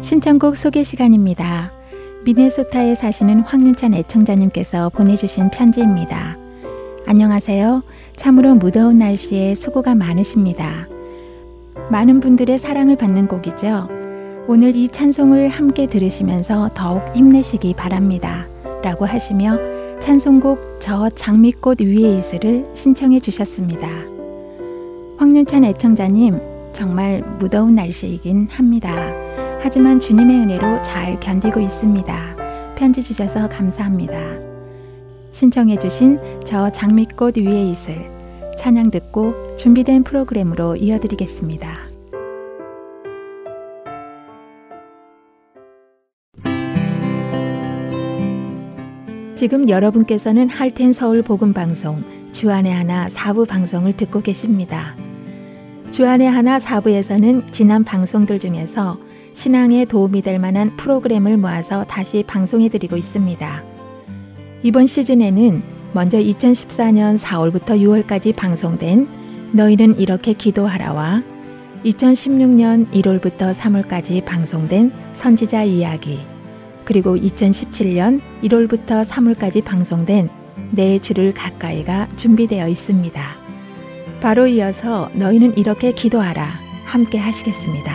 신청곡 소개 시간입니다. 미네소타에 사시는 황윤찬 애청자님께서 보내주신 편지입니다. 안녕하세요. 참으로 무더운 날씨에 수고가 많으십니다. 많은 분들의 사랑을 받는 곡이죠. 오늘 이 찬송을 함께 들으시면서 더욱 힘내시기 바랍니다. 라고 하시며 찬송곡 저 장미꽃 위에 있을을 신청해 주셨습니다. 황윤찬 애청자님, 정말 무더운 날씨이긴 합니다. 하지만 주님의 은혜로 잘 견디고 있습니다. 편지 주셔서 감사합니다. 신청해 주신 저 장미꽃 위에 있을 찬양 듣고 준비된 프로그램으로 이어드리겠습니다. 지금 여러분께서는 할텐 서울 복음 방송 주안의 하나 사부 방송을 듣고 계십니다. 주안의 하나 사부에서는 지난 방송들 중에서 신앙에 도움이 될 만한 프로그램을 모아서 다시 방송해 드리고 있습니다. 이번 시즌에는 먼저 2014년 4월부터 6월까지 방송된 너희는 이렇게 기도하라와 2016년 1월부터 3월까지 방송된 선지자 이야기 그리고 2017년 1월부터 3월까지 방송된 내 주를 가까이가 준비되어 있습니다. 바로 이어서 너희는 이렇게 기도하라 함께 하시겠습니다.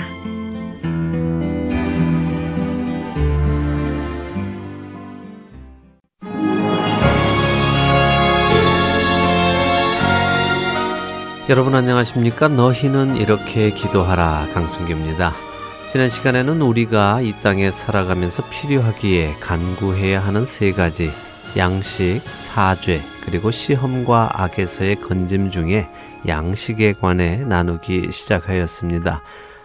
여러분 안녕하십니까? 너희는 이렇게 기도하라 강승규입니다. 지난 시간에는 우리가 이 땅에 살아가면서 필요하기에 간구해야 하는 세 가지 양식, 사죄, 그리고 시험과 악에서의 건짐 중에 양식에 관해 나누기 시작하였습니다.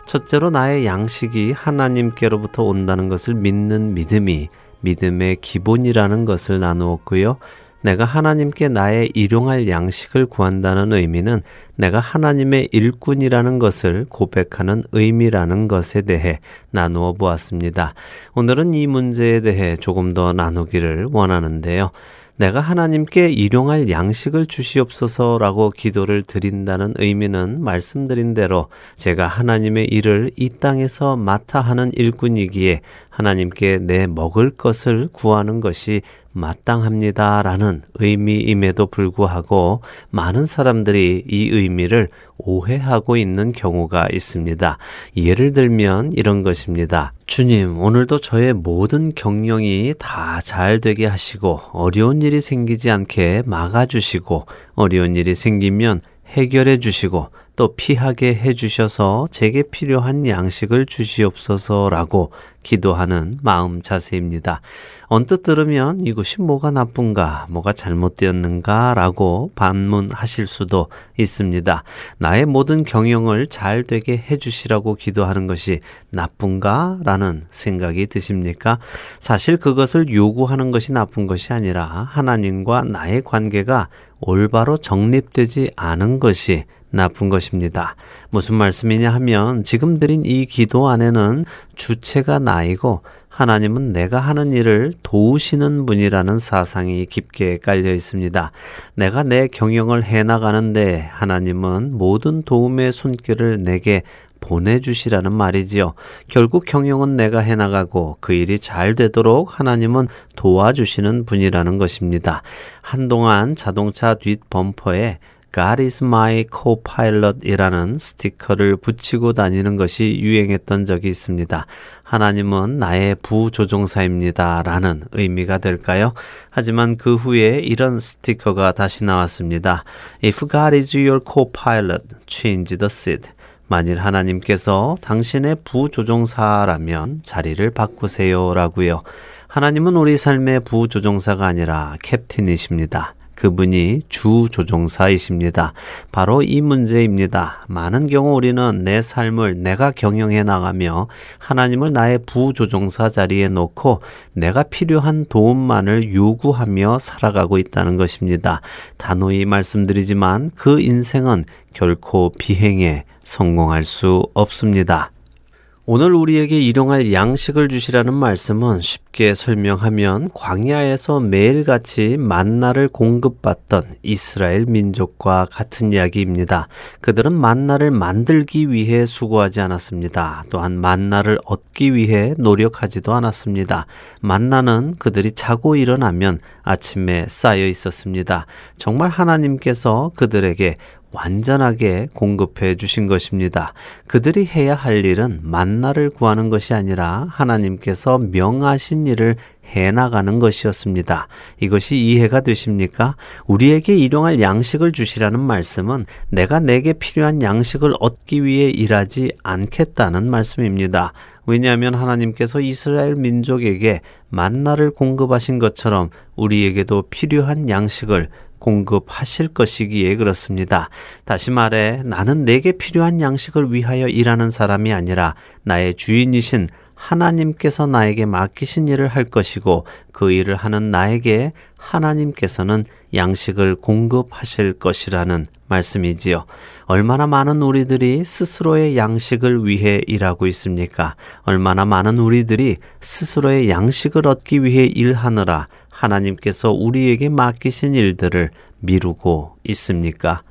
첫째로 나의 양식이 하나님께로부터 온다는 것을 믿는 믿음이 믿음의 기본이라는 것을 나누었고요. 내가 하나님께 나의 일용할 양식을 구한다는 의미는 내가 하나님의 일꾼이라는 것을 고백하는 의미라는 것에 대해 나누어 보았습니다. 오늘은 이 문제에 대해 조금 더 나누기를 원하는데요. 내가 하나님께 일용할 양식을 주시옵소서라고 기도를 드린다는 의미는 말씀드린 대로 제가 하나님의 일을 이 땅에서 맡아 하는 일꾼이기에 하나님께 내 먹을 것을 구하는 것이 마땅합니다라는 의미임에도 불구하고 많은 사람들이 이 의미를 오해하고 있는 경우가 있습니다. 예를 들면 이런 것입니다. 주님, 오늘도 저의 모든 경영이 다 잘 되게 하시고 어려운 일이 생기지 않게 막아주시고 어려운 일이 생기면 해결해 주시고 또 피하게 해 주셔서 제게 필요한 양식을 주시옵소서라고 기도하는 마음 자세입니다. 언뜻 들으면 이것이 뭐가 나쁜가, 뭐가 잘못되었는가 라고 반문하실 수도 있습니다. 나의 모든 경영을 잘 되게 해주시라고 기도하는 것이 나쁜가? 라는 생각이 드십니까? 사실 그것을 요구하는 것이 나쁜 것이 아니라 하나님과 나의 관계가 올바로 정립되지 않은 것이 나쁜 것입니다. 무슨 말씀이냐 하면 지금 드린 이 기도 안에는 주체가 나이고 하나님은 내가 하는 일을 도우시는 분이라는 사상이 깊게 깔려 있습니다. 내가 내 경영을 해 나가는데 하나님은 모든 도움의 손길을 내게 보내주시라는 말이지요. 결국 경영은 내가 해나가고 그 일이 잘 되도록 하나님은 도와주시는 분이라는 것입니다. 한동안 자동차 뒷 범퍼에 God is my co-pilot 이라는 스티커를 붙이고 다니는 것이 유행했던 적이 있습니다. 하나님은 나의 부조종사입니다. 라는 의미가 될까요? 하지만 그 후에 이런 스티커가 다시 나왔습니다. If God is your co-pilot, change the seat. 만일 하나님께서 당신의 부조종사라면 자리를 바꾸세요. 라고요. 하나님은 우리 삶의 부조종사가 아니라 캡틴이십니다. 그분이 주 조종사이십니다. 바로 이 문제입니다. 많은 경우 우리는 내 삶을 내가 경영해 나가며 하나님을 나의 부조종사 자리에 놓고 내가 필요한 도움만을 요구하며 살아가고 있다는 것입니다. 단호히 말씀드리지만 그 인생은 결코 비행에 성공할 수 없습니다. 오늘 우리에게 일용할 양식을 주시라는 말씀은 쉽게 설명하면 광야에서 매일같이 만나를 공급받던 이스라엘 민족과 같은 이야기입니다. 그들은 만나를 만들기 위해 수고하지 않았습니다. 또한 만나를 얻기 위해 노력하지도 않았습니다. 만나는 그들이 자고 일어나면 아침에 쌓여 있었습니다. 정말 하나님께서 그들에게 완전하게 공급해 주신 것입니다. 그들이 해야 할 일은 만나를 구하는 것이 아니라 하나님께서 명하신 일을 해 나가는 것이었습니다. 이것이 이해가 되십니까? 우리에게 일용할 양식을 주시라는 말씀은 내가 내게 필요한 양식을 얻기 위해 일하지 않겠다는 말씀입니다. 왜냐하면 하나님께서 이스라엘 민족에게 만나를 공급하신 것처럼 우리에게도 필요한 양식을 공급하실 것이기에 그렇습니다. 다시 말해 나는 내게 필요한 양식을 위하여 일하는 사람이 아니라 나의 주인이신 하나님께서 나에게 맡기신 일을 할 것이고 그 일을 하는 나에게 하나님께서는 양식을 공급하실 것이라는 말씀이지요. 얼마나 많은 우리들이 스스로의 양식을 위해 일하고 있습니까? 얼마나 많은 우리들이 스스로의 양식을 얻기 위해 일하느라 하나님께서 우리에게 맡기신 일들을 미루고 있습니까?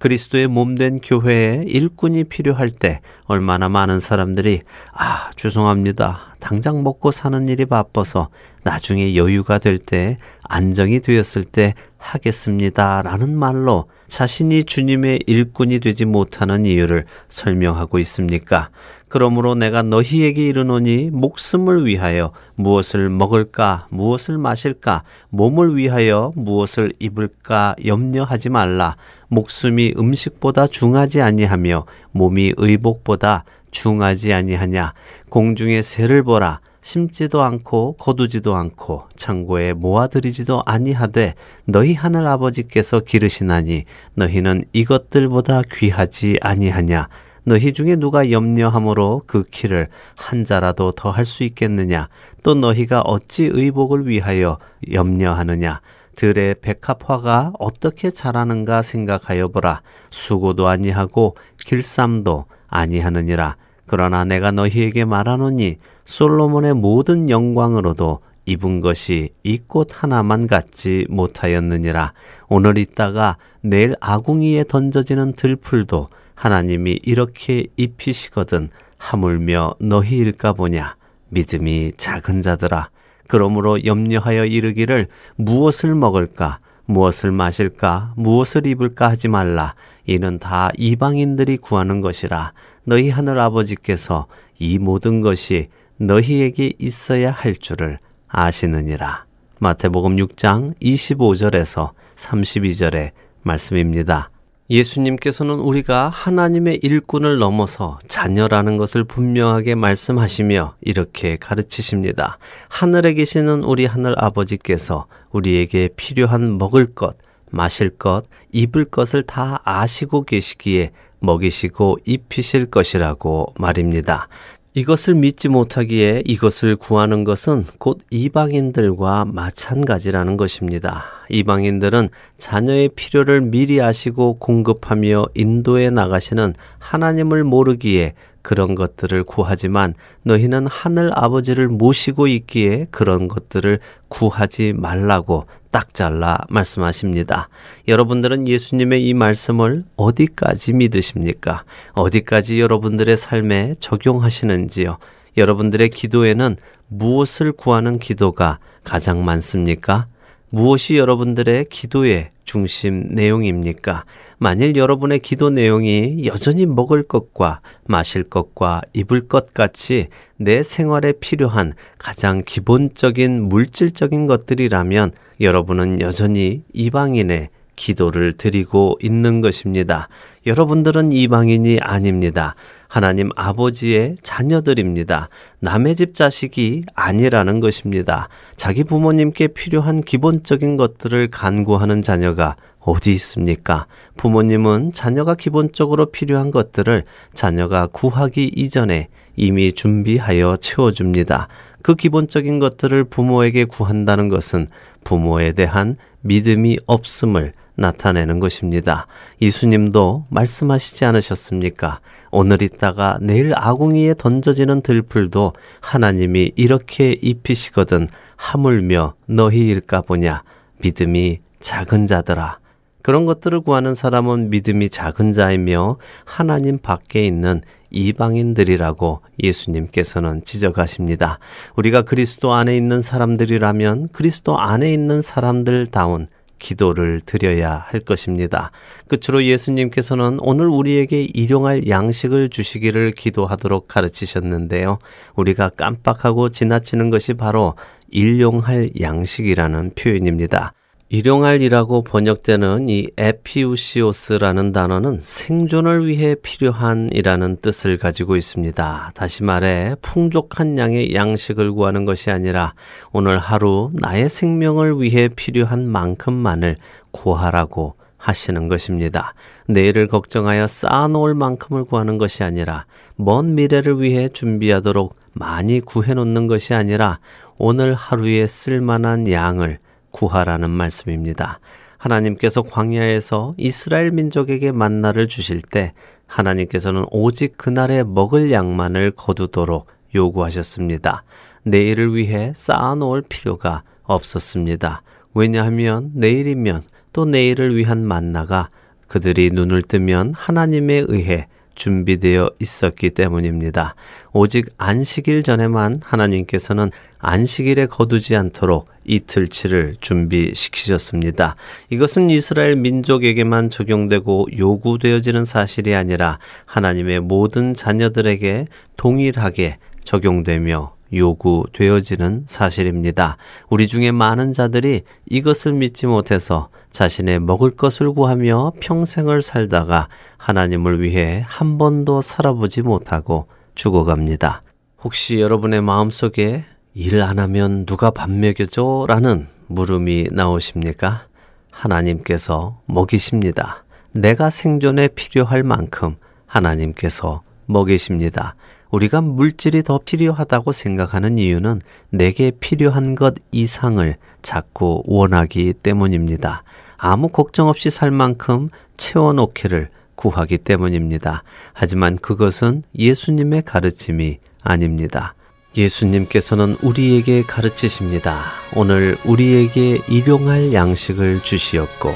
그리스도의 몸된 교회에 일꾼이 필요할 때 얼마나 많은 사람들이 아, 죄송합니다. 당장 먹고 사는 일이 바빠서 나중에 여유가 될 때 안정이 되었을 때 하겠습니다. 라는 말로 자신이 주님의 일꾼이 되지 못하는 이유를 설명하고 있습니까? 그러므로 내가 너희에게 이르노니 목숨을 위하여 무엇을 먹을까 무엇을 마실까 몸을 위하여 무엇을 입을까 염려하지 말라. 목숨이 음식보다 중하지 아니하며 몸이 의복보다 중하지 아니하냐? 공중의 새를 보라. 심지도 않고 거두지도 않고 창고에 모아들이지도 아니하되 너희 하늘 아버지께서 기르시나니 너희는 이것들보다 귀하지 아니하냐 너희 중에 누가 염려함으로 그 키를 한 자라도 더 할 수 있겠느냐? 또 너희가 어찌 의복을 위하여 염려하느냐? 들의 백합화가 어떻게 자라는가 생각하여 보라. 수고도 아니하고 길쌈도 아니하느니라. 그러나 내가 너희에게 말하노니 솔로몬의 모든 영광으로도 입은 것이 이 꽃 하나만 갖지 못하였느니라. 오늘 있다가 내일 아궁이에 던져지는 들풀도 하나님이 이렇게 입히시거든 하물며 너희일까 보냐? 믿음이 작은 자들아 그러므로 염려하여 이르기를 무엇을 먹을까? 무엇을 마실까? 무엇을 입을까 하지 말라. 이는 다 이방인들이 구하는 것이라. 너희 하늘 아버지께서 이 모든 것이 너희에게 있어야 할 줄을 아시느니라. 마태복음 6장 25절에서 32절의 말씀입니다. 예수님께서는 우리가 하나님의 일꾼을 넘어서 자녀라는 것을 분명하게 말씀하시며 이렇게 가르치십니다. 하늘에 계시는 우리 하늘 아버지께서 우리에게 필요한 먹을 것, 마실 것, 입을 것을 다 아시고 계시기에 먹이시고 입히실 것이라고 말입니다. 이것을 믿지 못하기에 이것을 구하는 것은 곧 이방인들과 마찬가지라는 것입니다. 이방인들은 자녀의 필요를 미리 아시고 공급하며 인도해 나가시는 하나님을 모르기에 그런 것들을 구하지만 너희는 하늘 아버지를 모시고 있기에 그런 것들을 구하지 말라고 딱 잘라 말씀하십니다. 여러분들은 예수님의 이 말씀을 어디까지 믿으십니까? 어디까지 여러분들의 삶에 적용하시는지요? 여러분들의 기도에는 무엇을 구하는 기도가 가장 많습니까? 무엇이 여러분들의 기도의 중심 내용입니까? 만일 여러분의 기도 내용이 여전히 먹을 것과 마실 것과 입을 것 같이 내 생활에 필요한 가장 기본적인 물질적인 것들이라면 여러분은 여전히 이방인의 기도를 드리고 있는 것입니다. 여러분들은 이방인이 아닙니다. 하나님 아버지의 자녀들입니다. 남의 집 자식이 아니라는 것입니다. 자기 부모님께 필요한 기본적인 것들을 간구하는 자녀가 어디 있습니까? 부모님은 자녀가 기본적으로 필요한 것들을 자녀가 구하기 이전에 이미 준비하여 채워줍니다. 그 기본적인 것들을 부모에게 구한다는 것은 부모에 대한 믿음이 없음을 나타내는 것입니다. 예수님도 말씀하시지 않으셨습니까? 오늘 있다가 내일 아궁이에 던져지는 들풀도 하나님이 이렇게 입히시거든 하물며 너희일까 보냐 믿음이 작은 자들아 그런 것들을 구하는 사람은 믿음이 작은 자이며 하나님 밖에 있는 이방인들이라고 예수님께서는 지적하십니다. 우리가 그리스도 안에 있는 사람들이라면 그리스도 안에 있는 사람들다운 기도를 드려야 할 것입니다. 끝으로 예수님께서는 오늘 우리에게 일용할 양식을 주시기를 기도하도록 가르치셨는데요. 우리가 깜빡하고 지나치는 것이 바로 일용할 양식이라는 표현입니다. 일용할이라고 번역되는 이 에피우시오스라는 단어는 생존을 위해 필요한이라는 뜻을 가지고 있습니다. 다시 말해 풍족한 양의 양식을 구하는 것이 아니라 오늘 하루 나의 생명을 위해 필요한 만큼만을 구하라고 하시는 것입니다. 내일을 걱정하여 쌓아놓을 만큼을 구하는 것이 아니라 먼 미래를 위해 준비하도록 많이 구해놓는 것이 아니라 오늘 하루에 쓸만한 양을 구하라는 말씀입니다. 하나님께서 광야에서 이스라엘 민족에게 만나를 주실 때 하나님께서는 오직 그날에 먹을 양만을 거두도록 요구하셨습니다. 내일을 위해 쌓아놓을 필요가 없었습니다. 왜냐하면 내일이면 또 내일을 위한 만나가 그들이 눈을 뜨면 하나님에 의해 준비되어 있었기 때문입니다. 오직 안식일 전에만 하나님께서는 안식일에 거두지 않도록 이틀치를 준비시키셨습니다. 이것은 이스라엘 민족에게만 적용되고 요구되어지는 사실이 아니라 하나님의 모든 자녀들에게 동일하게 적용되며 요구되어지는 사실입니다. 우리 중에 많은 자들이 이것을 믿지 못해서 자신의 먹을 것을 구하며 평생을 살다가 하나님을 위해 한 번도 살아보지 못하고 죽어갑니다. 혹시 여러분의 마음속에 일 안 하면 누가 밥 먹여줘? 라는 물음이 나오십니까? 하나님께서 먹이십니다. 내가 생존에 필요할 만큼 하나님께서 먹이십니다. 우리가 물질이 더 필요하다고 생각하는 이유는 내게 필요한 것 이상을 자꾸 원하기 때문입니다. 아무 걱정 없이 살 만큼 채워놓기를 구하기 때문입니다. 하지만 그것은 예수님의 가르침이 아닙니다. 예수님께서는 우리에게 가르치십니다. 오늘 우리에게 일용할 양식을 주시었고,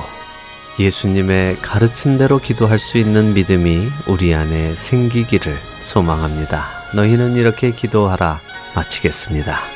예수님의 가르침대로 기도할 수 있는 믿음이 우리 안에 생기기를 소망합니다. 너희는 이렇게 기도하라 마치겠습니다.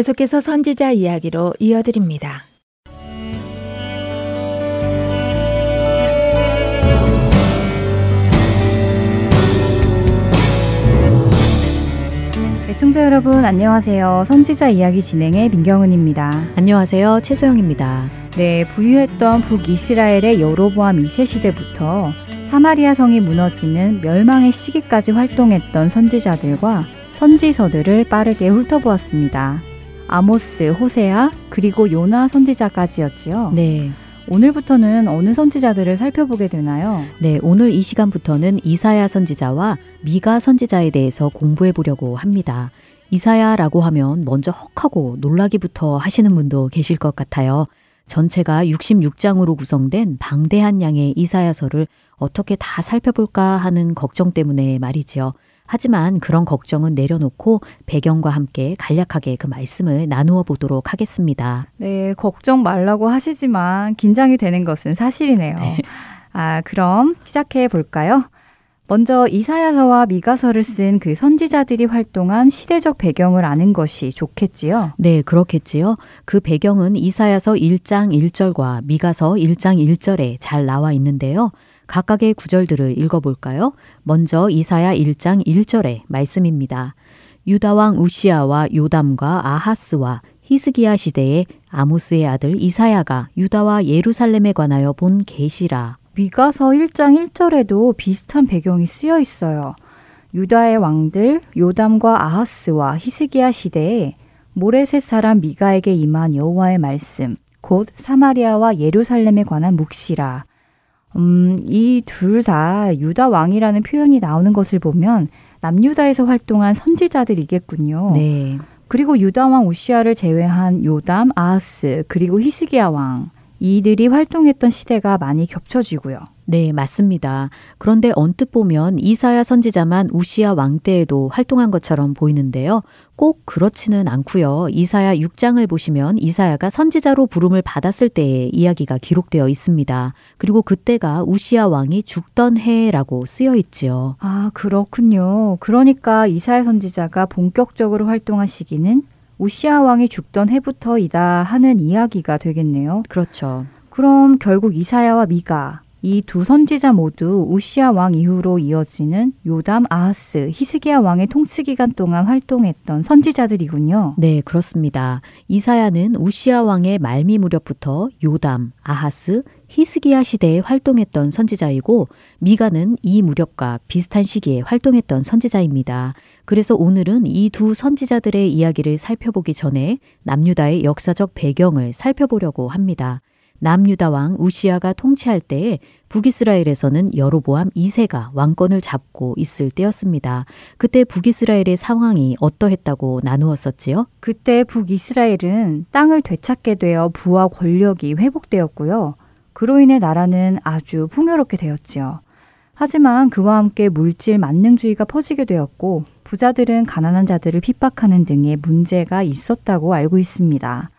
계속해서 선지자 이야기로 이어드립니다. 애청자 여러분 안녕하세요. 선지자 이야기 진행의 민경은입니다. 안녕하세요. 최소영입니다. 네, 부유했던 북이스라엘의 여로보암 2세 시대부터 사마리아 성이 무너지는 멸망의 시기까지 활동했던 선지자들과 선지서들을 빠르게 훑어보았습니다. 아모스, 호세아, 그리고 요나 선지자까지였지요. 네. 오늘부터는 어느 선지자들을 살펴보게 되나요? 네, 오늘 이 시간부터는 이사야 선지자와 미가 선지자에 대해서 공부해 보려고 합니다. 이사야라고 하면 먼저 헉하고 놀라기부터 하시는 분도 계실 것 같아요. 전체가 66장으로 구성된 방대한 양의 이사야서를 어떻게 다 살펴볼까 하는 걱정 때문에 말이지요. 하지만 그런 걱정은 내려놓고 배경과 함께 간략하게 그 말씀을 나누어 보도록 하겠습니다. 네, 걱정 말라고 하시지만 긴장이 되는 것은 사실이네요. 네. 아, 그럼 시작해 볼까요? 먼저 이사야서와 미가서를 쓴 그 선지자들이 활동한 시대적 배경을 아는 것이 좋겠지요? 네, 그렇겠지요. 그 배경은 이사야서 1장 1절과 미가서 1장 1절에 잘 나와 있는데요. 각각의 구절들을 읽어볼까요? 먼저 이사야 1장 1절의 말씀입니다. 유다왕 우시아와 요담과 아하스와 히스기야 시대에 아모스의 아들 이사야가 유다와 예루살렘에 관하여 본 계시라. 미가서 1장 1절에도 비슷한 배경이 쓰여 있어요. 유다의 왕들 요담과 아하스와 히스기야 시대에 모레셋 사람 미가에게 임한 여호와의 말씀, 곧 사마리아와 예루살렘에 관한 묵시라. 음, 이 둘 다 유다 왕이라는 표현이 나오는 것을 보면 남유다에서 활동한 선지자들이겠군요. 네. 그리고 유다 왕 우시아를 제외한 요담, 아하스, 그리고 히스기야 왕 이들이 활동했던 시대가 많이 겹쳐지고요. 네, 맞습니다. 그런데 언뜻 보면 이사야 선지자만 우시아 왕 때에도 활동한 것처럼 보이는데요. 꼭 그렇지는 않고요. 이사야 6장을 보시면 이사야가 선지자로 부름을 받았을 때의 이야기가 기록되어 있습니다. 그리고 그때가 우시아 왕이 죽던 해라고 쓰여 있지요. 아, 그렇군요. 그러니까 이사야 선지자가 본격적으로 활동한 시기는 우시아 왕이 죽던 해부터이다 하는 이야기가 되겠네요. 그렇죠. 그럼 결국 이사야와 미가 이 두 선지자 모두 우시아 왕 이후로 이어지는 요담, 아하스, 히스기야 왕의 통치 기간 동안 활동했던 선지자들이군요. 네, 그렇습니다. 이사야는 우시아 왕의 말미 무렵부터 요담, 아하스, 히스기야 시대에 활동했던 선지자이고 미가는 이 무렵과 비슷한 시기에 활동했던 선지자입니다. 그래서 오늘은 이 두 선지자들의 이야기를 살펴보기 전에 남유다의 역사적 배경을 살펴보려고 합니다. 남유다 왕 우시아가 통치할 때에 북이스라엘에서는 여로보암 2세가 왕권을 잡고 있을 때였습니다. 그때 북이스라엘의 상황이 어떠했다고 나누었었지요? 그때 북이스라엘은 땅을 되찾게 되어 부와 권력이 회복되었고요. 그로 인해 나라는 아주 풍요롭게 되었지요. 하지만 그와 함께 물질 만능주의가 퍼지게 되었고 부자들은 가난한 자들을 핍박하는 등의 문제가 있었다고 알고 있습니다.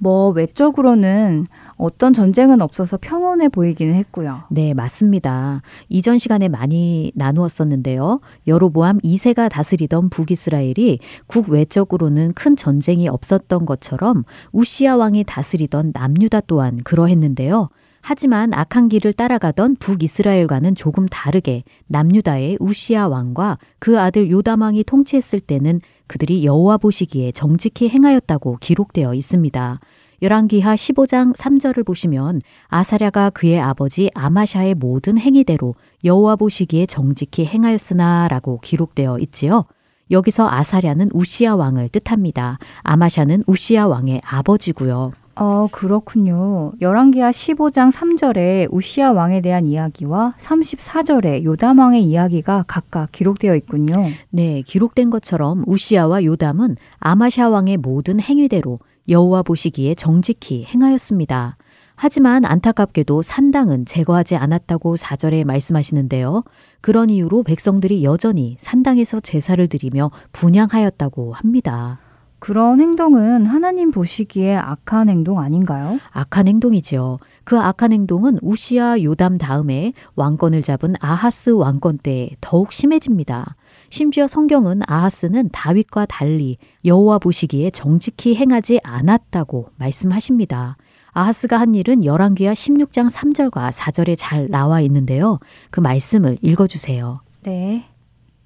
뭐 외적으로는 어떤 전쟁은 없어서 평온해 보이기는 했고요. 네, 맞습니다. 이전 시간에 많이 나누었었는데요. 여로보암 2세가 다스리던 북이스라엘이 국외적으로는 큰 전쟁이 없었던 것처럼 우시아 왕이 다스리던 남유다 또한 그러했는데요. 하지만 악한 길을 따라가던 북이스라엘과는 조금 다르게 남유다의 우시아 왕과 그 아들 요담 왕이 통치했을 때는 그들이 여호와 보시기에 정직히 행하였다고 기록되어 있습니다. 열왕기하 15장 3절을 보시면 아사랴가 그의 아버지 아마샤의 모든 행위대로 여호와 보시기에 정직히 행하였으나라고 기록되어 있지요. 여기서 아사랴는 우시아 왕을 뜻합니다. 아마샤는 우시아 왕의 아버지고요. 어, 그렇군요. 열왕기하 15장 3절에 우시아 왕에 대한 이야기와 34절에 요담 왕의 이야기가 각각 기록되어 있군요. 네, 기록된 것처럼 우시아와 요담은 아마샤 왕의 모든 행위대로 여호와 보시기에 정직히 행하였습니다. 하지만 안타깝게도 산당은 제거하지 않았다고 사절에 말씀하시는데요. 그런 이유로 백성들이 여전히 산당에서 제사를 드리며 분양하였다고 합니다. 그런 행동은 하나님 보시기에 악한 행동 아닌가요? 악한 행동이지요. 그 악한 행동은 우시아 요담 다음에 왕권을 잡은 아하스 왕권 때 더욱 심해집니다. 심지어 성경은 아하스는 다윗과 달리 여호와 보시기에 정직히 행하지 않았다고 말씀하십니다. 아하스가 한 일은 열왕기하 16장 3절과 4절에 잘 나와 있는데요. 그 말씀을 읽어 주세요. 네.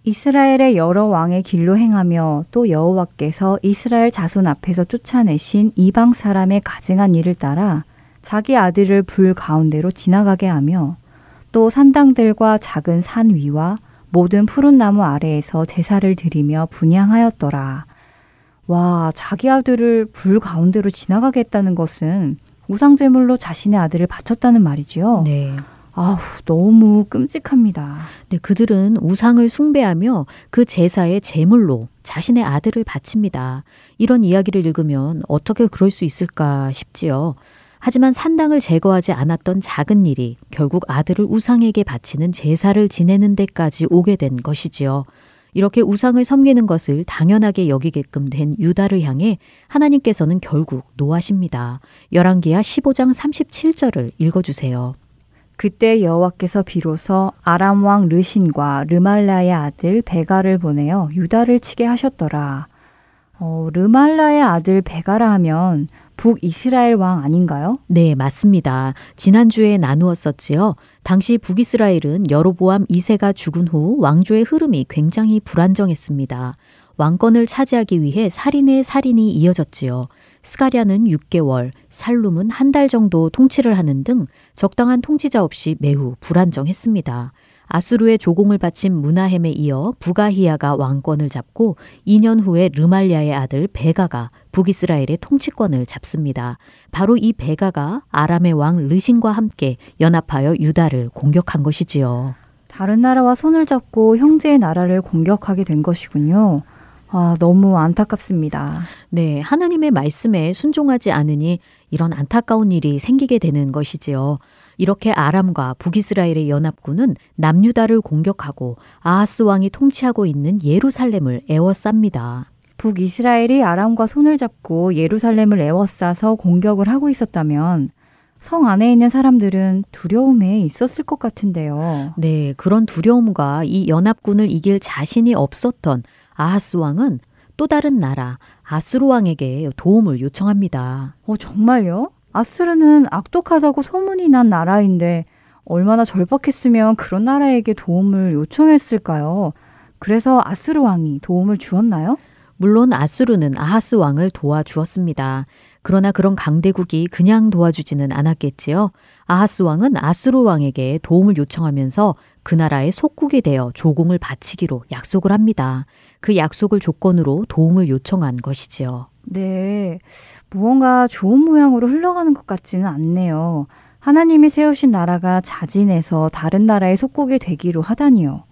이스라엘의 여러 왕의 길로 행하며 또 여호와께서 이스라엘 자손 앞에서 쫓아내신 이방 사람의 가증한 일을 따라 자기 아들을 불 가운데로 지나가게 하며 또 산당들과 작은 산 위와 모든 푸른 나무 아래에서 제사를 드리며 분양하였더라. 와, 자기 아들을 불 가운데로 지나가게 했다는 것은 우상제물로 자신의 아들을 바쳤다는 말이지요. 네. 아우, 너무 끔찍합니다. 네, 그들은 우상을 숭배하며 그 제사의 제물로 자신의 아들을 바칩니다. 이런 이야기를 읽으면 어떻게 그럴 수 있을까 싶지요. 하지만 산당을 제거하지 않았던 작은 일이 결국 아들을 우상에게 바치는 제사를 지내는 데까지 오게 된 것이지요. 이렇게 우상을 섬기는 것을 당연하게 여기게끔 된 유다를 향해 하나님께서는 결국 노하십니다. 열왕기하 15장 37절을 읽어 주세요. 그때 여호와께서 비로소 아람 왕 르신과 르말라의 아들 베가를 보내어 유다를 치게 하셨더라. 어, 르말라의 아들 베가라 하면 북이스라엘 왕 아닌가요? 네, 맞습니다. 지난주에 나누었었지요. 당시 북이스라엘은 여로보암 2세가 죽은 후 왕조의 흐름이 굉장히 불안정했습니다. 왕권을 차지하기 위해 살인의 살인이 이어졌지요. 스가랴는 6개월, 살룸은 한 달 정도 통치를 하는 등 적당한 통치자 없이 매우 불안정했습니다. 아수르의 조공을 바친 문하햄에 이어 부가히야가 왕권을 잡고 2년 후에 르말리아의 아들 베가가 북이스라엘의 통치권을 잡습니다. 바로 이 베가가 아람의 왕 르신과 함께 연합하여 유다를 공격한 것이지요. 다른 나라와 손을 잡고 형제의 나라를 공격하게 된 것이군요. 아, 너무 안타깝습니다. 네, 하나님의 말씀에 순종하지 않으니 이런 안타까운 일이 생기게 되는 것이지요. 이렇게 아람과 북이스라엘의 연합군은 남유다를 공격하고 아하스 왕이 통치하고 있는 예루살렘을 에워쌉니다. 북이스라엘이 아람과 손을 잡고 예루살렘을 에워싸서 공격을 하고 있었다면 성 안에 있는 사람들은 두려움에 있었을 것 같은데요. 네, 그런 두려움과 이 연합군을 이길 자신이 없었던 아하스 왕은 또 다른 나라 아수르 왕에게 도움을 요청합니다. 어, 정말요? 아수르는 악독하다고 소문이 난 나라인데 얼마나 절박했으면 그런 나라에게 도움을 요청했을까요? 그래서 아수르 왕이 도움을 주었나요? 물론 아수르는 아하스 왕을 도와주었습니다. 그러나 그런 강대국이 그냥 도와주지는 않았겠지요. 아하스 왕은 아수르 왕에게 도움을 요청하면서 그 나라의 속국이 되어 조공을 바치기로 약속을 합니다. 그 약속을 조건으로 도움을 요청한 것이지요. 네. 무언가 좋은 모양으로 흘러가는 것 같지는 않네요. 하나님이 세우신 나라가 자진해서 다른 나라의 속국이 되기로 하다니요.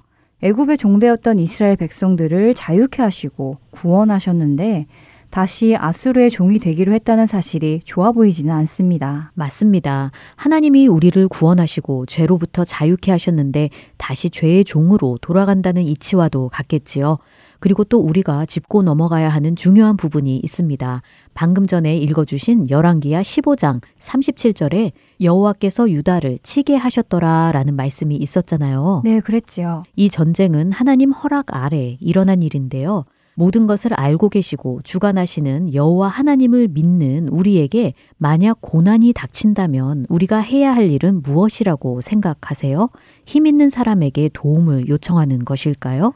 애굽의 종되었던 이스라엘 백성들을 자유케 하시고 구원하셨는데 다시 아수르의 종이 되기로 했다는 사실이 좋아 보이지는 않습니다. 맞습니다. 하나님이 우리를 구원하시고 죄로부터 자유케 하셨는데 다시 죄의 종으로 돌아간다는 이치와도 같겠지요. 그리고 또 우리가 짚고 넘어가야 하는 중요한 부분이 있습니다. 방금 전에 읽어주신 열왕기야 15장 37절에 여호와께서 유다를 치게 하셨더라라는 말씀이 있었잖아요. 네, 그랬지요. 이 전쟁은 하나님 허락 아래 일어난 일인데요. 모든 것을 알고 계시고 주관하시는 여호와 하나님을 믿는 우리에게 만약 고난이 닥친다면 우리가 해야 할 일은 무엇이라고 생각하세요? 힘 있는 사람에게 도움을 요청하는 것일까요?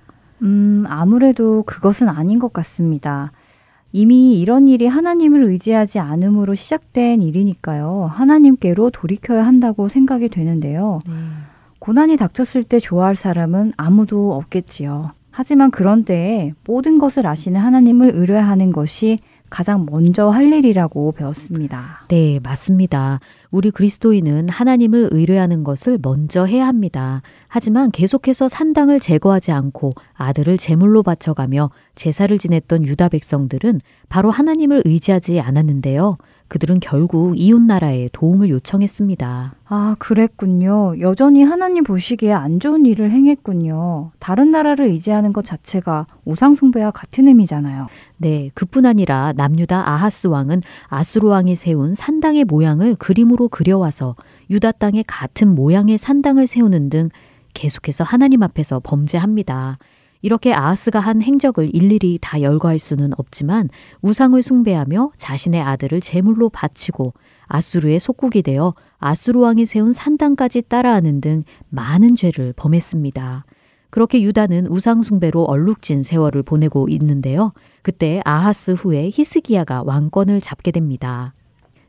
음, 아무래도 그것은 아닌 것 같습니다. 이미 이런 일이 하나님을 의지하지 않음으로 시작된 일이니까요. 하나님께로 돌이켜야 한다고 생각이 되는데요. 음. 고난이 닥쳤을 때 좋아할 사람은 아무도 없겠지요. 하지만 그런 때에 모든 것을 아시는 하나님을 의뢰하는 것이 가장 먼저 할 일이라고 배웠습니다. 네, 맞습니다. 우리 그리스도인은 하나님을 의뢰하는 것을 먼저 해야 합니다. 하지만 계속해서 산당을 제거하지 않고 아들을 제물로 바쳐가며 제사를 지냈던 유다 백성들은 바로 하나님을 의지하지 않았는데요. 그들은 결국 이웃 나라에 도움을 요청했습니다. 아, 그랬군요. 여전히 하나님 보시기에 안 좋은 일을 행했군요. 다른 나라를 의지하는 것 자체가 우상숭배와 같은 의미잖아요. 네, 그뿐 아니라 남유다 아하스 왕은 아수르 왕이 세운 산당의 모양을 그림으로 그려와서 유다 땅에 같은 모양의 산당을 세우는 등 계속해서 하나님 앞에서 범죄합니다. 이렇게 아하스가 한 행적을 일일이 다 열거할 수는 없지만 우상을 숭배하며 자신의 아들을 제물로 바치고 아수르의 속국이 되어 아수르 왕이 세운 산당까지 따라하는 등 많은 죄를 범했습니다. 그렇게 유다는 우상 숭배로 얼룩진 세월을 보내고 있는데요. 그때 아하스 후에 히스기야가 왕권을 잡게 됩니다.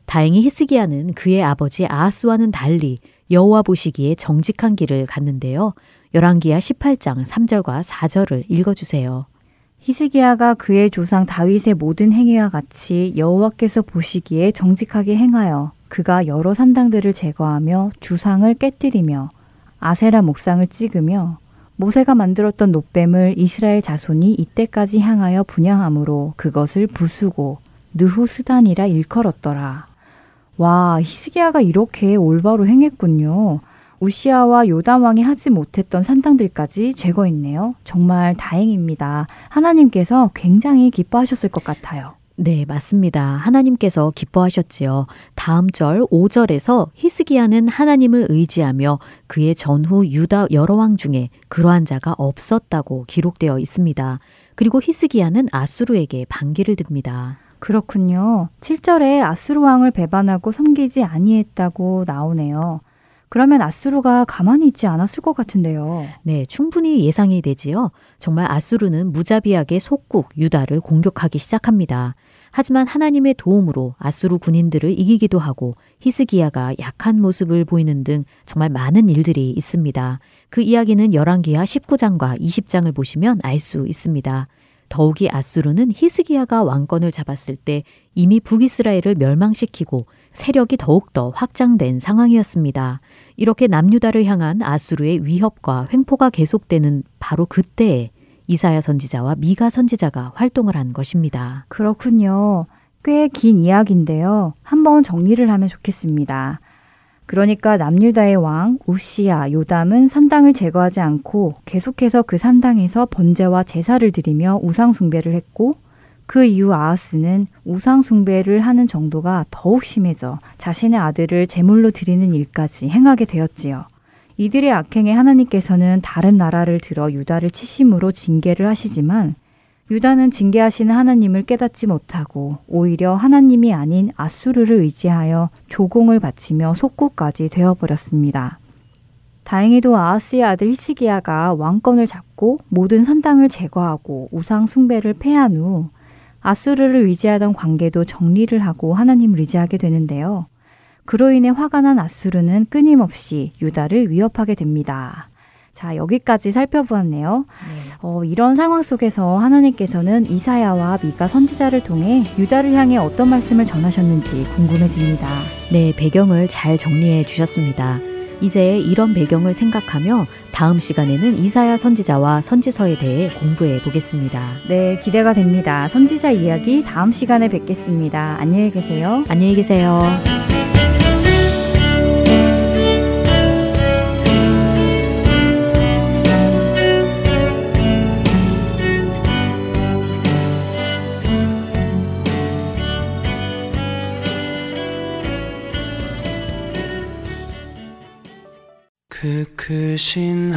다행히 히스기야는 그의 아버지 아하스와는 달리 여호와 보시기에 정직한 길을 갔는데요. 열왕기야 18장 3절과 4절을 읽어 주세요. 히스기야가 그의 조상 다윗의 모든 행위와 같이 여호와께서 보시기에 정직하게 행하여 그가 여러 산당들을 제거하며 주상을 깨뜨리며 아세라 목상을 찍으며 모세가 만들었던 노뱀을 이스라엘 자손이 이때까지 향하여 분양함으로 그것을 부수고 느후스단이라 일컬었더라. 와, 히스기야가 이렇게 올바로 행했군요. 우시아와 요담 왕이 하지 못했던 산당들까지 제거했네요. 정말 다행입니다. 하나님께서 굉장히 기뻐하셨을 것 같아요. 네, 맞습니다. 하나님께서 기뻐하셨지요. 다음 절 5절에서 히스기야는 하나님을 의지하며 그의 전후 유다 여러 왕 중에 그러한 자가 없었다고 기록되어 있습니다. 그리고 히스기야는 아수르에게 반기를 듭니다. 그렇군요. 7절에 아수르 왕을 배반하고 섬기지 아니했다고 나오네요. 그러면 아수르가 가만히 있지 않았을 것 같은데요. 네, 충분히 예상이 되지요. 정말 아수르는 무자비하게 속국 유다를 공격하기 시작합니다. 하지만 하나님의 도움으로 아수르 군인들을 이기기도 하고 히스기야가 약한 모습을 보이는 등 정말 많은 일들이 있습니다. 그 이야기는 열왕기하 19장과 20장을 보시면 알 수 있습니다. 더욱이 아수르는 히스기야가 왕권을 잡았을 때 이미 북이스라엘을 멸망시키고 세력이 더욱더 확장된 상황이었습니다. 이렇게 남유다를 향한 아수르의 위협과 횡포가 계속되는 바로 그때에 이사야 선지자와 미가 선지자가 활동을 한 것입니다. 그렇군요. 꽤 긴 이야기인데요. 한번 정리를 하면 좋겠습니다. 그러니까 남유다의 왕 우시야 요담은 산당을 제거하지 않고 계속해서 그 산당에서 번제와 제사를 드리며 우상 숭배를 했고 그 이후 아하스는 우상 숭배를 하는 정도가 더욱 심해져 자신의 아들을 제물로 드리는 일까지 행하게 되었지요. 이들의 악행에 하나님께서는 다른 나라를 들어 유다를 치심으로 징계를 하시지만 유다는 징계하시는 하나님을 깨닫지 못하고 오히려 하나님이 아닌 아수르를 의지하여 조공을 바치며 속국까지 되어버렸습니다. 다행히도 아하스의 아들 히스기야가 왕권을 잡고 모든 산당을 제거하고 우상 숭배를 패한 후 아수르를 의지하던 관계도 정리를 하고 하나님을 의지하게 되는데요. 그로 인해 화가 난 아수르는 끊임없이 유다를 위협하게 됩니다. 자, 여기까지 살펴보았네요. 네. 어, 이런 상황 속에서 하나님께서는 이사야와 미가 선지자를 통해 유다를 향해 어떤 말씀을 전하셨는지 궁금해집니다. 네, 배경을 잘 정리해 주셨습니다. 이제 이런 배경을 생각하며 다음 시간에는 이사야 선지자와 선지서에 대해 공부해 보겠습니다. 네, 기대가 됩니다. 선지자 이야기 다음 시간에 뵙겠습니다. 안녕히 계세요. 안녕히 계세요. 크신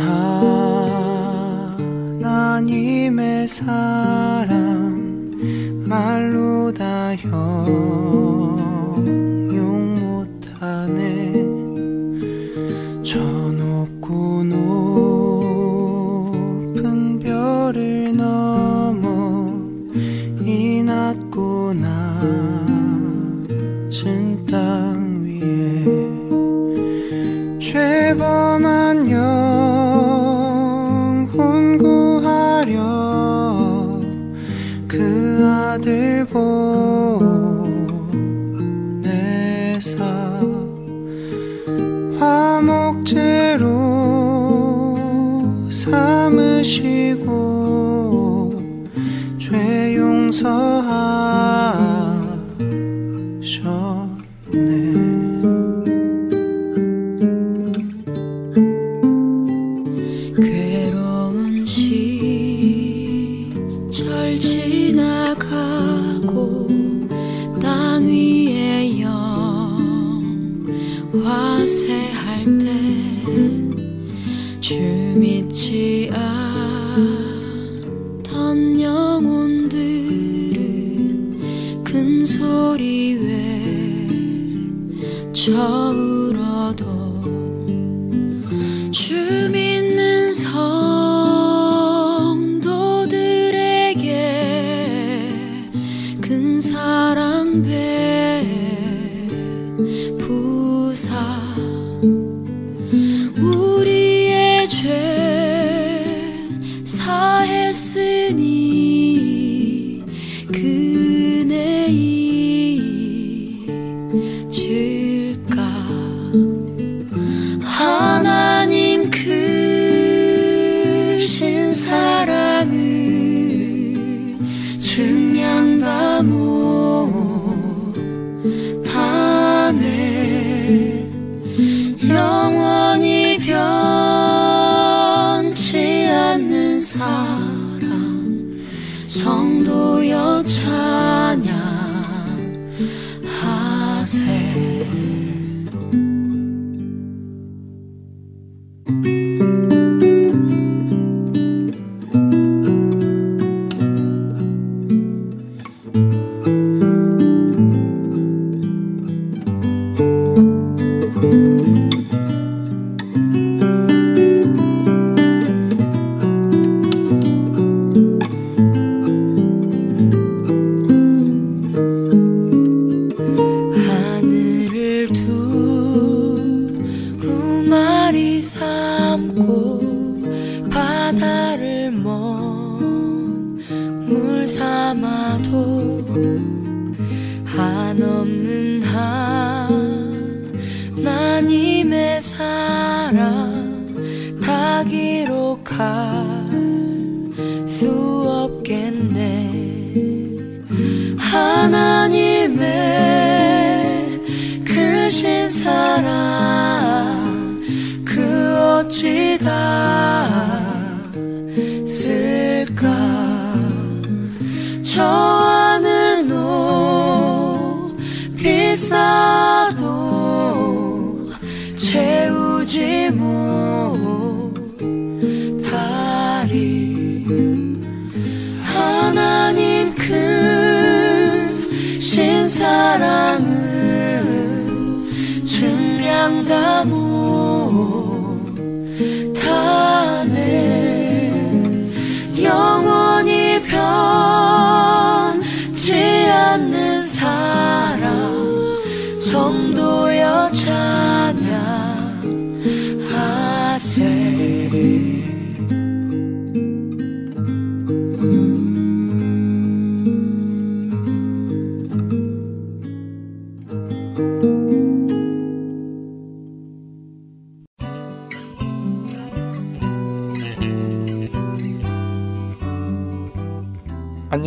하나님의 사랑 말로 다형 痛多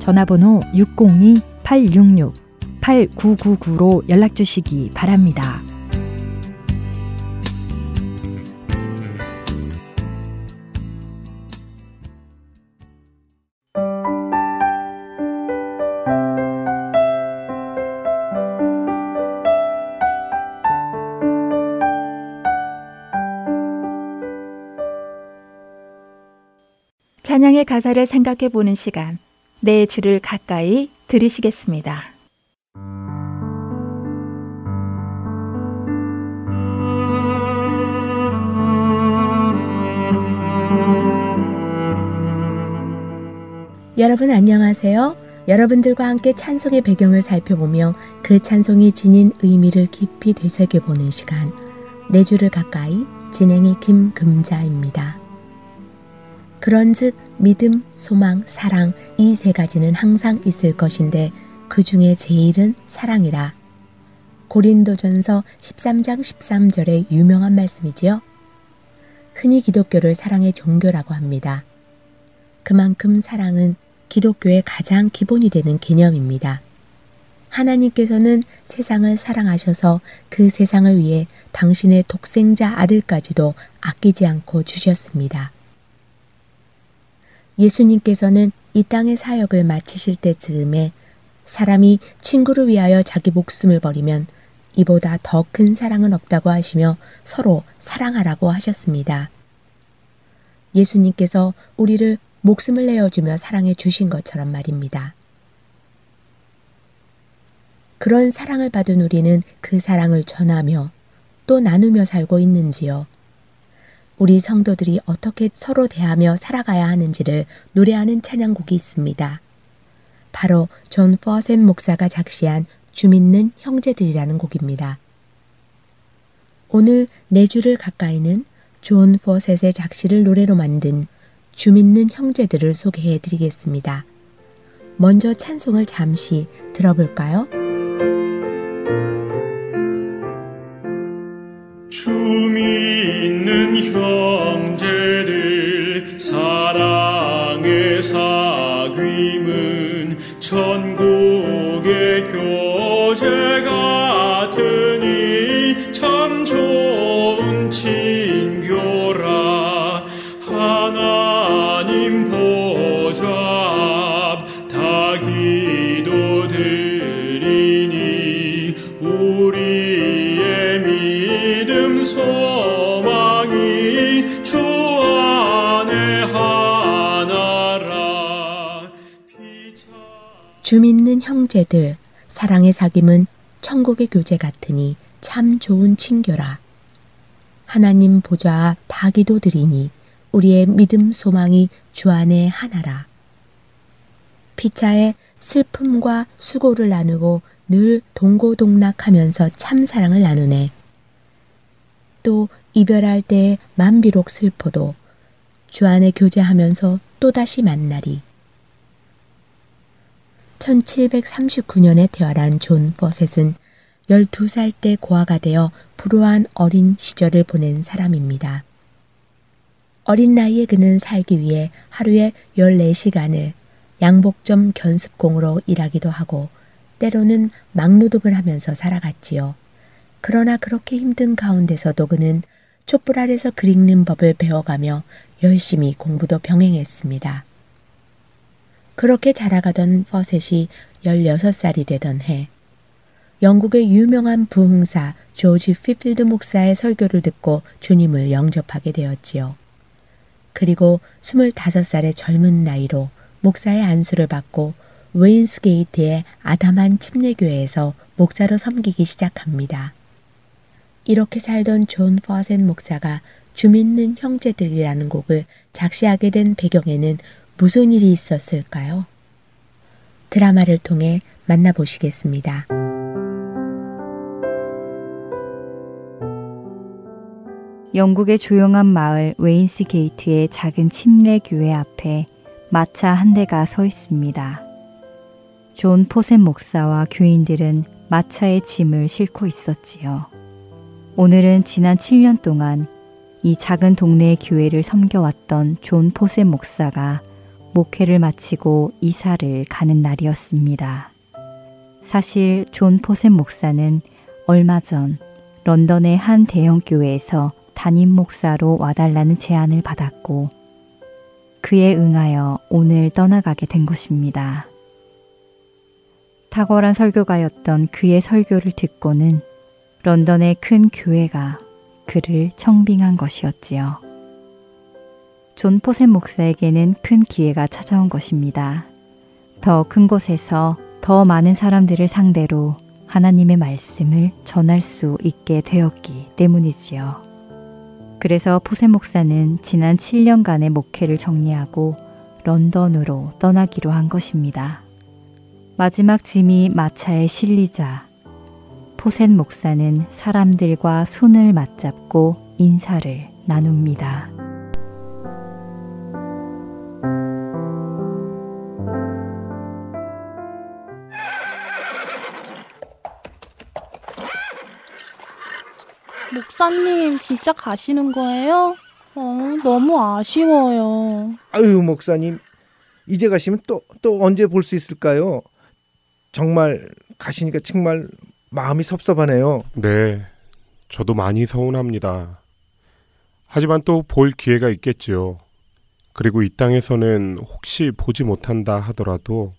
전화번호 602-866-8999로 연락 주시기 바랍니다. 찬양의 가사를 생각해 보는 시간. 내 주를 가까이 들으시겠습니다. 여러분 안녕하세요. 여러분들과 함께 찬송의 배경을 살펴보며 그 찬송이 지닌 의미를 깊이 되새겨보는 시간 내 주를 가까이 진행이 김금자입니다. 그런즉 믿음, 소망, 사랑 이 세 가지는 항상 있을 것인데 그 중에 제일은 사랑이라. 고린도전서 13장 13절의 유명한 말씀이지요. 흔히 기독교를 사랑의 종교라고 합니다. 그만큼 사랑은 기독교의 가장 기본이 되는 개념입니다. 하나님께서는 세상을 사랑하셔서 그 세상을 위해 당신의 독생자 아들까지도 아끼지 않고 주셨습니다. 예수님께서는 이 땅의 사역을 마치실 때 즈음에 사람이 친구를 위하여 자기 목숨을 버리면 이보다 더 큰 사랑은 없다고 하시며 서로 사랑하라고 하셨습니다. 예수님께서 우리를 목숨을 내어주며 사랑해 주신 것처럼 말입니다. 그런 사랑을 받은 우리는 그 사랑을 전하며 또 나누며 살고 있는지요. 우리 성도들이 어떻게 서로 대하며 살아가야 하는지를 노래하는 찬양곡이 있습니다. 바로 존 포셋 목사가 작시한 주 믿는 형제들이라는 곡입니다. 오늘 내 주를 가까이는 존 포셋의 작시를 노래로 만든 주 믿는 형제들을 소개해 드리겠습니다. 먼저 찬송을 잠시 들어볼까요? 주있는 형제들 사랑의 사귐은 천국의 교제 같 주 믿는 형제들, 사랑의 사귐은 천국의 교제 같으니 참 좋은 친교라. 하나님 보좌 다 기도 드리니 우리의 믿음 소망이 주 안에 하나라. 피차에 슬픔과 수고를 나누고 늘 동고동락하면서 참 사랑을 나누네. 또 이별할 때 만비록 슬퍼도 주 안에 교제하면서 또다시 만나리. 1739년에 태어난 존 포셋은 12살 때 고아가 되어 불우한 어린 시절을 보낸 사람입니다. 어린 나이에 그는 살기 위해 하루에 14시간을 양복점 견습공으로 일하기도 하고 때로는 막노동을 하면서 살아갔지요. 그러나 그렇게 힘든 가운데서도 그는 촛불 아래서 글 읽는 법을 배워가며 열심히 공부도 병행했습니다. 그렇게 자라가던 포셋이 16살이 되던 해, 영국의 유명한 부흥사 조지 휫필드 목사의 설교를 듣고 주님을 영접하게 되었지요. 그리고 25살의 젊은 나이로 목사의 안수를 받고 웨인스게이트의 아담한 침례교회에서 목사로 섬기기 시작합니다. 이렇게 살던 존 포셋 목사가 주 믿는 형제들이라는 곡을 작시하게 된 배경에는 무슨 일이 있었을까요? 드라마를 통해 만나보시겠습니다. 영국의 조용한 마을 웨인스 게이트의 작은 침례 교회 앞에 마차 한 대가 서 있습니다. 존 포셋 목사와 교인들은 마차의 짐을 싣고 있었지요. 오늘은 지난 7년 동안 이 작은 동네의 교회를 섬겨왔던 존 포셋 목사가 목회를 마치고 이사를 가는 날이었습니다. 사실 존 포셋 목사는 얼마 전 런던의 한 대형 교회에서 담임 목사로 와달라는 제안을 받았고 그에 응하여 오늘 떠나가게 된 것입니다. 탁월한 설교가였던 그의 설교를 듣고는 런던의 큰 교회가 그를 청빙한 것이었지요. 존 포셋 목사에게는 큰 기회가 찾아온 것입니다. 더 큰 곳에서 더 많은 사람들을 상대로 하나님의 말씀을 전할 수 있게 되었기 때문이지요. 그래서 포셋 목사는 지난 7년간의 목회를 정리하고 런던으로 떠나기로 한 것입니다. 마지막 짐이 마차에 실리자 포센 목사는 사람들과 손을 맞잡고 인사를 나눕니다. 목사님, 진짜 가시는 거예요? 어, 너무 아쉬워요. 아유, 목사님. 이제 가시면 또, 또 언제 볼 수 있을까요? 정말 가시니까 정말 마음이 섭섭하네요. 네. 저도 많이 서운합니다. 하지만 또 볼 기회가 있겠지요. 그리고 이 땅에서는 혹시 보지 못한다 하더라도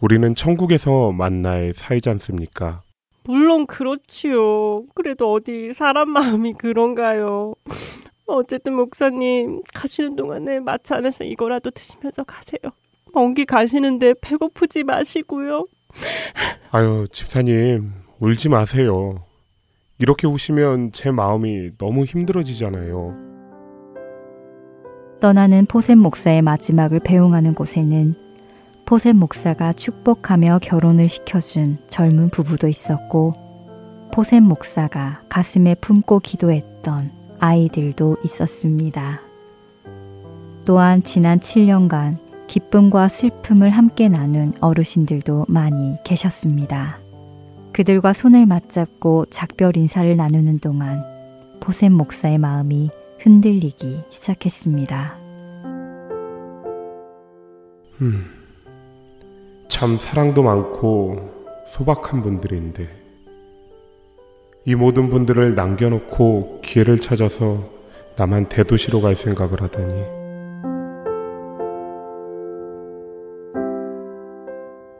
우리는 천국에서 만날 사이지 않습니까? 물론 그렇지요. 그래도 어디 사람 마음이 그런가요? 어쨌든 목사님 가시는 동안에 마차 안에서 이거라도 드시면서 가세요. 먼 길 가시는데 배고프지 마시고요. 아유, 집사님, 울지 마세요. 이렇게 우시면 제 마음이 너무 힘들어지잖아요. 떠나는 포셉 목사의 마지막을 배웅하는 곳에는 포셉 목사가 축복하며 결혼을 시켜준 젊은 부부도 있었고, 포셉 목사가 가슴에 품고 기도했던 아이들도 있었습니다. 또한 지난 7년간 기쁨과 슬픔을 함께 나눈 어르신들도 많이 계셨습니다. 그들과 손을 맞잡고 작별 인사를 나누는 동안 포셉 목사의 마음이 흔들리기 시작했습니다. 음, 참 사랑도 많고 소박한 분들인데 이 모든 분들을 남겨놓고 기회를 찾아서 나만 대도시로 갈 생각을 하다니.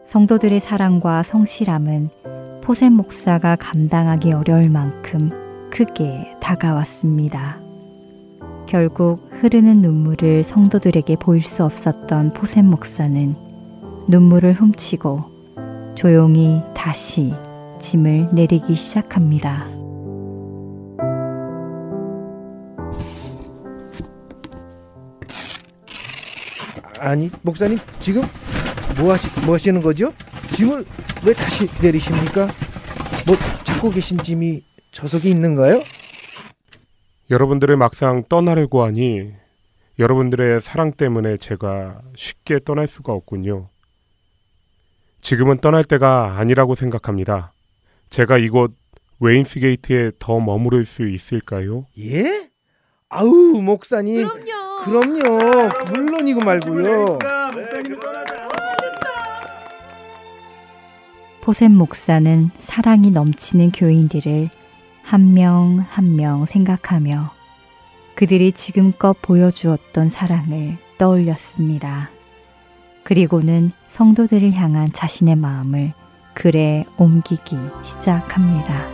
성도들의 사랑과 성실함은 포셉 목사가 감당하기 어려울 만큼 크게 다가왔습니다. 결국 흐르는 눈물을 성도들에게 보일 수 없었던 포셉 목사는 눈물을 훔치고 조용히 다시 짐을 내리기 시작합니다. 아니, 목사님 지금 뭐 하시 뭐 하시는 거죠? 짐을 왜 다시 내리십니까? 뭐 잡고 계신 짐이 저속에 있는가요? 여러분들을 막상 떠나려고 하니 여러분들의 사랑 때문에 제가 쉽게 떠날 수가 없군요. 지금은 떠날 때가 아니라고 생각합니다. 제가 이곳 웨인스 게이트에 더 머무를 수 있을까요? 예? 아우 목사님. 그럼요. 그럼요. 물론이고 말고요. 포셉 목사는 사랑이 넘치는 교인들을 한명 한 명 생각하며 그들이 지금껏 보여주었던 사랑을 떠올렸습니다. 그리고는 성도들을 향한 자신의 마음을 글에 옮기기 시작합니다.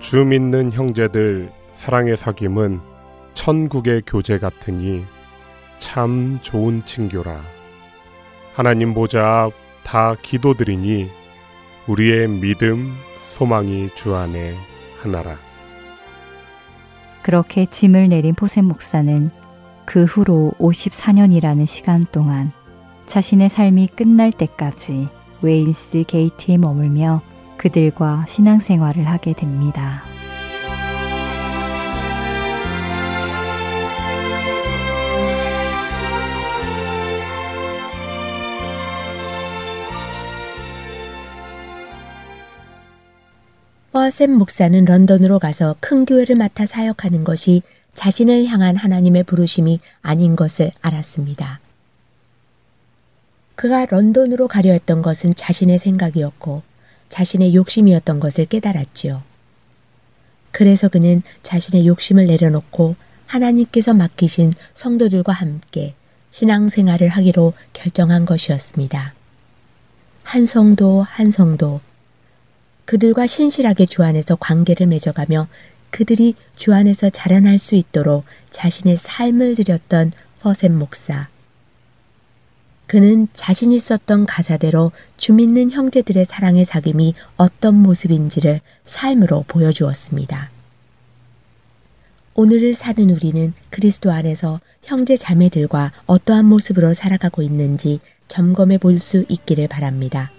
주 믿는 형제들 사랑의 사귐은 천국의 교제 같으니 참 좋은 친교라. 하나님 보좌 앞 다 기도드리니 우리의 믿음 소망이 주 안에 하나라. 그렇게 짐을 내린 포셋 목사는 그 후로 54년이라는 시간 동안 자신의 삶이 끝날 때까지 웨인스 게이트에 머물며 그들과 신앙생활을 하게 됩니다. 퍼셈 목사는 런던으로 가서 큰 교회를 맡아 사역하는 것이 자신을 향한 하나님의 부르심이 아닌 것을 알았습니다. 그가 런던으로 가려 했던 것은 자신의 생각이었고 자신의 욕심이었던 것을 깨달았지요. 그래서 그는 자신의 욕심을 내려놓고 하나님께서 맡기신 성도들과 함께 신앙생활을 하기로 결정한 것이었습니다. 한 성도 한 성도 그들과 신실하게 주 안에서 관계를 맺어가며 그들이 주 안에서 자라날 수 있도록 자신의 삶을 들였던 퍼셈 목사. 그는 자신이 썼던 가사대로 주 믿는 형제들의 사랑의 사귐이 어떤 모습인지를 삶으로 보여주었습니다. 오늘을 사는 우리는 그리스도 안에서 형제 자매들과 어떠한 모습으로 살아가고 있는지 점검해 볼 수 있기를 바랍니다.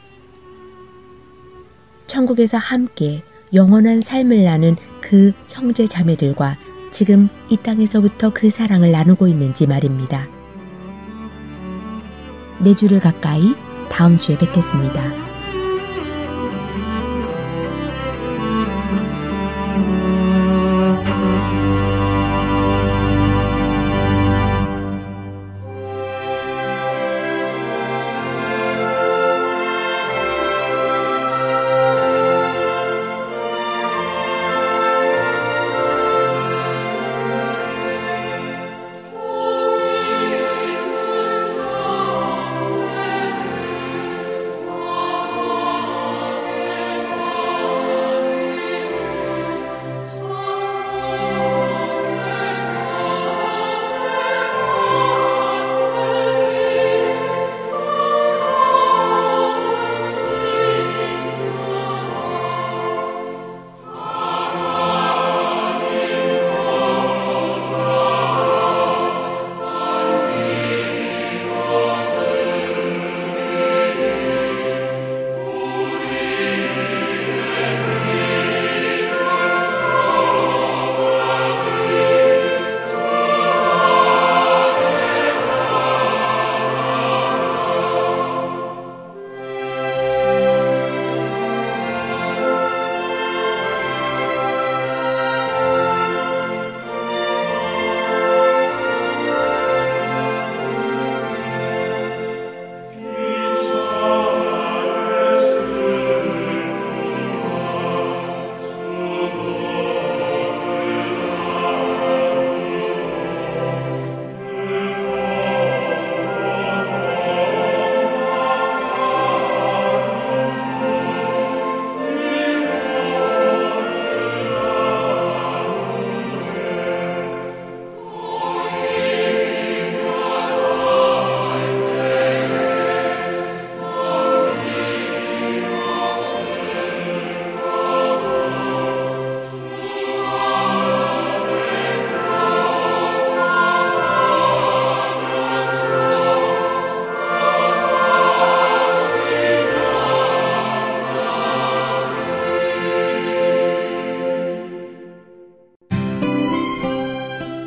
천국에서 함께 영원한 삶을 나눈 그 형제 자매들과 지금 이 땅에서부터 그 사랑을 나누고 있는지 말입니다. 내 주를 가까이 다음 주에 뵙겠습니다.